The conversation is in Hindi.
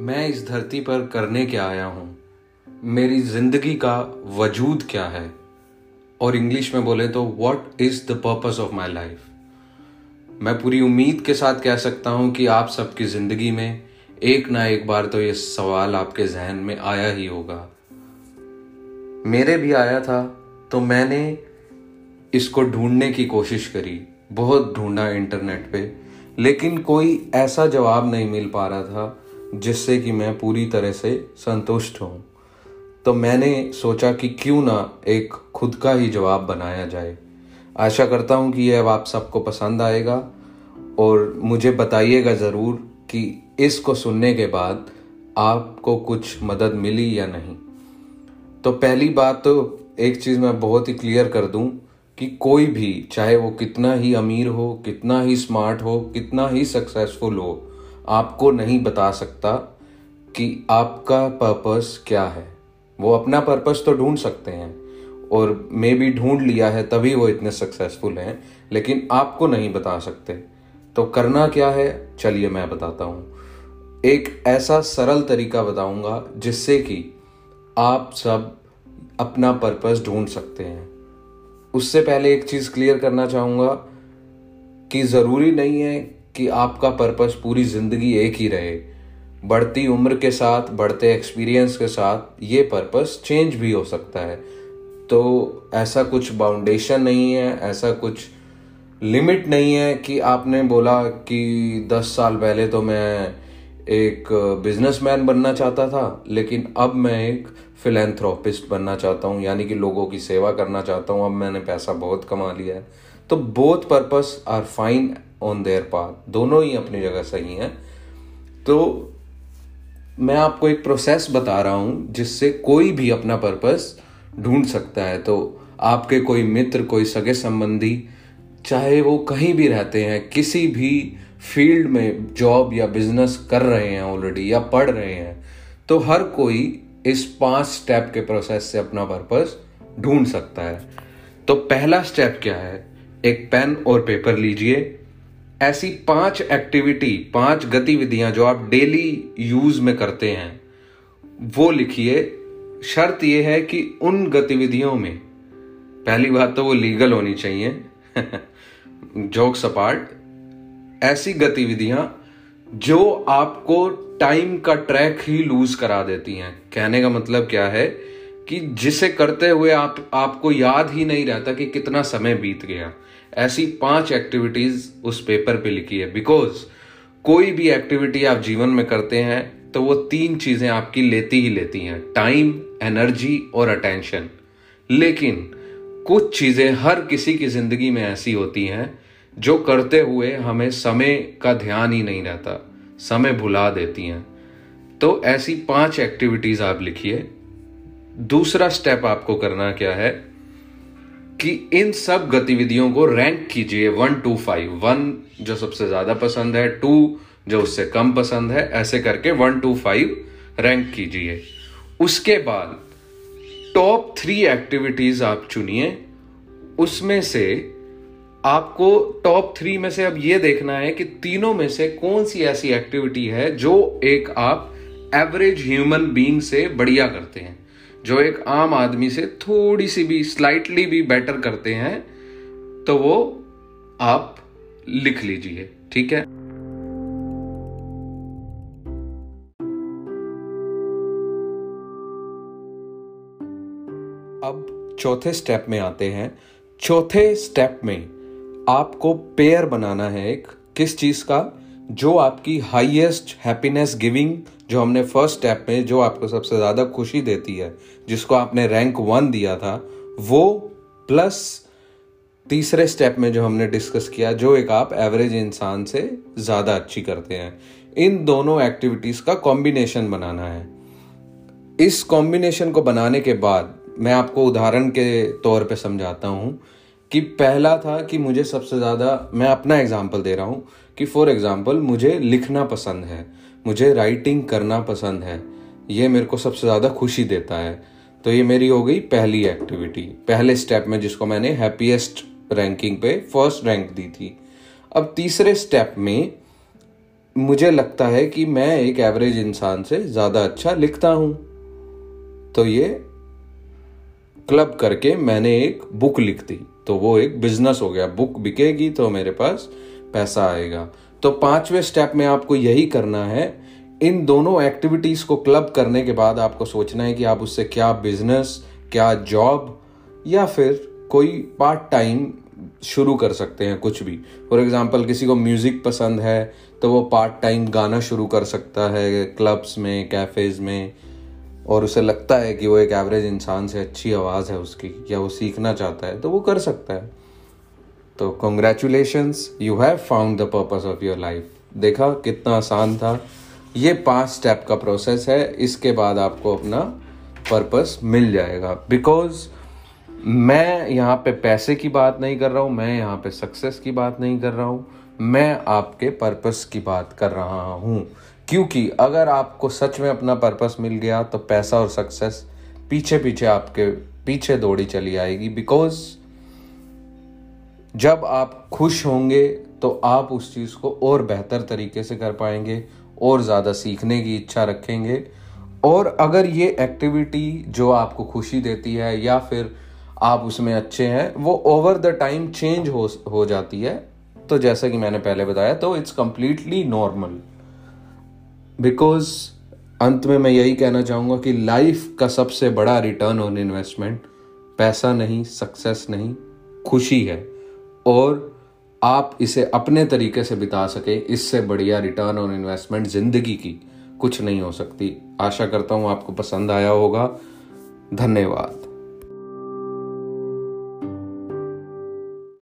मैं इस धरती पर करने क्या आया हूँ? मेरी ज़िंदगी का वजूद क्या है? और इंग्लिश में बोले तो what is the purpose of my life मैं पूरी उम्मीद के साथ कह सकता हूँ कि आप सबकी ज़िंदगी में एक ना एक बार तो ये सवाल आपके जहन में आया ही होगा। मेरे भी आया था तो मैंने इसको ढूँढने की कोशिश करी, बहुत ढूंढा इंटरनेट पे, लेकिन कोई ऐसा जवाब नहीं मिल पा रहा था जिससे कि मैं पूरी तरह से संतुष्ट हूँ। तो मैंने सोचा कि क्यों ना एक खुद का ही जवाब बनाया जाए। आशा करता हूँ कि यह अब आप सबको पसंद आएगा और मुझे बताइएगा ज़रूर कि इसको सुनने के बाद आपको कुछ मदद मिली या नहीं। तो पहली बात तो एक चीज़ मैं बहुत ही क्लियर कर दूँ कि कोई भी, चाहे वो कितना ही अमीर हो, कितना ही स्मार्ट हो, कितना ही सक्सेसफुल हो आपको नहीं बता सकता कि आपका पर्पस क्या है। वो अपना पर्पस तो ढूंढ सकते हैं, और मे भी ढूंढ लिया है तभी वो इतने सक्सेसफुल हैं, लेकिन आपको नहीं बता सकते। तो करना क्या है? चलिए मैं बताता हूँ। एक ऐसा सरल तरीका बताऊँगा जिससे कि आप सब अपना पर्पस ढूंढ सकते हैं। उससे पहले एक चीज़ क्लियर करना चाहूँगा कि ज़रूरी नहीं है कि आपका पर्पस पूरी ज़िंदगी एक ही रहे। बढ़ती उम्र के साथ, बढ़ते एक्सपीरियंस के साथ ये पर्पस चेंज भी हो सकता है। तो ऐसा कुछ बाउंडेशन नहीं है, ऐसा कुछ लिमिट नहीं है कि आपने बोला कि दस साल पहले तो मैं एक बिजनेसमैन बनना चाहता था, लेकिन अब मैं एक फिलेंथ्रोपिस्ट बनना चाहता हूँ, यानी कि लोगों की सेवा करना चाहता हूँ। अब मैंने पैसा बहुत कमा लिया है। तो both purpose are fine on their path दोनों ही अपनी जगह सही हैं। तो मैं आपको एक प्रोसेस बता रहा हूँ, जिससे कोई भी अपना पर्पस ढूंढ सकता है। तो आपके कोई मित्र, कोई सगे संबंधी, चाहे वो कहीं भी रहते हैं, किसी भी फ़ील्ड में जॉब या बिज़नेस कर रहे हैं ऑलरेडी या पढ़ रहे हैं तो हर कोई इस पाँच स्टेप के प्रोसेस से अपना पर्पस ढूंढ सकता है। तो पहला स्टेप क्या है? एक पेन और पेपर लीजिए। ऐसी पाँच एक्टिविटी पाँच गतिविधियाँ जो आप डेली यूज़ में करते हैं, वो लिखिए। शर्त यह है कि उन गतिविधियों में, पहली बात तो वो लीगल होनी चाहिए। जोक सपाट ऐसी गतिविधियाँ जो आपको टाइम का ट्रैक ही लूज करा देती हैं। कहने का मतलब क्या है कि जिसे करते हुए आप, आपको याद ही नहीं रहता कि कितना समय बीत गया। ऐसी पाँच एक्टिविटीज़ उस पेपर पे लिखी है। बिकॉज़ कोई भी एक्टिविटी आप जीवन में करते हैं तो वो तीन चीज़ें आपकी लेती ही लेती हैं। टाइम एनर्जी और अटेंशन लेकिन कुछ चीज़ें हर किसी की ज़िंदगी में ऐसी होती हैं, जो करते हुए हमें समय का ध्यान ही नहीं रहता, समय भुला देती हैं। तो ऐसी पाँच एक्टिविटीज़ आप लिखिए। दूसरा स्टेप आपको करना क्या है? कि इन सब गतिविधियों को रैंक कीजिए वन टू फाइव वन जो सबसे ज़्यादा पसंद है टू जो उससे कम पसंद है, ऐसे करके वन टू फाइव रैंक कीजिए। उसके बाद टॉप थ्री एक्टिविटीज़ आप चुनिए। उसमें से आपको टॉप थ्री में से अब यह देखना है कि तीनों में से कौन सी ऐसी एक्टिविटी है जो एक आप एवरेज ह्यूमन बीइंग से बढ़िया करते हैं। जो एक आम आदमी से थोड़ी सी भी स्लाइटली भी बेटर करते हैं तो वो आप लिख लीजिए, ठीक है? अब चौथे स्टेप में आते हैं। चौथे स्टेप में आपको पेयर बनाना है एक। किस चीज़ का? जो आपकी हाईएस्ट हैप्पीनेस गिविंग जो हमने फ़र्स्ट स्टेप में जो आपको सबसे ज़्यादा खुशी देती है, जिसको आपने रैंक वन दिया था, वो प्लस तीसरे स्टेप में जो हमने डिस्कस किया, जो एक आप एवरेज इंसान से ज़्यादा अच्छी करते हैं। इन दोनों एक्टिविटीज़ का कॉम्बिनेशन बनाना है। इस कॉम्बिनेशन को बनाने के बाद मैं आपको उदाहरण के तौर पे समझाता हूँ। कि पहला था कि मुझे सबसे ज़्यादा, मैं अपना एग्ज़ाम्पल दे रहा हूँ कि फॉर एग्ज़ाम्पल मुझे लिखना पसंद है, मुझे राइटिंग करना पसंद है, ये मेरे को सबसे ज़्यादा खुशी देता है। तो ये मेरी हो गई पहली एक्टिविटी पहले स्टेप में जिसको मैंने हैप्पीएस्ट रैंकिंग पे फ़र्स्ट रैंक दी थी। अब तीसरे स्टेप में मुझे लगता है कि मैं एक एवरेज इंसान से ज़्यादा अच्छा लिखता हूँ। तो ये क्लब करके मैंने एक बुक लिख दी। तो वो एक बिज़नेस हो गया। बुक बिकेगी तो मेरे पास पैसा आएगा। तो पाँचवें स्टेप में आपको यही करना है। इन दोनों एक्टिविटीज़ को क्लब करने के बाद आपको सोचना है कि आप उससे क्या बिज़नेस क्या जॉब या फिर कोई पार्ट टाइम शुरू कर सकते हैं, कुछ भी। फॉर एग्ज़ाम्पल किसी को म्यूज़िक पसंद है तो वो पार्ट टाइम गाना शुरू कर सकता है क्लब्स में कैफेज में। और उसे लगता है कि वो एक एवरेज इंसान से अच्छी आवाज़ है उसकी, या वो सीखना चाहता है तो वो कर सकता है। तो congratulations you have found the purpose of your life देखा कितना आसान था। ये पाँच स्टेप का प्रोसेस है। इसके बाद आपको अपना पर्पस मिल जाएगा। बिकॉज़ मैं यहाँ पे पैसे की बात नहीं कर रहा हूँ, मैं यहाँ पे सक्सेस की बात नहीं कर रहा हूँ। मैं आपके पर्पस की बात कर रहा हूँ। क्योंकि अगर आपको सच में अपना पर्पस मिल गया तो पैसा और सक्सेस पीछे पीछे आपके, पीछे दौड़ी चली आएगी। बिकॉज़ जब आप खुश होंगे तो आप उस चीज़ को और बेहतर तरीके से कर पाएँगे, और ज़्यादा सीखने की इच्छा रखेंगे। और अगर ये एक्टिविटी जो आपको खुशी देती है, या फिर आप उसमें अच्छे हैं, वो ओवर द टाइम चेंज हो हो जाती है। तो जैसा कि मैंने पहले बताया तो इट्स कंप्लीटली नॉर्मल बिकॉज़ अंत में मैं यही कहना चाहूँगा कि लाइफ का सबसे बड़ा रिटर्न ऑन इन्वेस्टमेंट पैसा नहीं सक्सेस नहीं, खुशी है। और आप इसे अपने तरीके से बिता सके, इससे बढ़िया रिटर्न ऑन इन्वेस्टमेंट ज़िंदगी की कुछ नहीं हो सकती। आशा करता हूँ आपको पसंद आया होगा। धन्यवाद।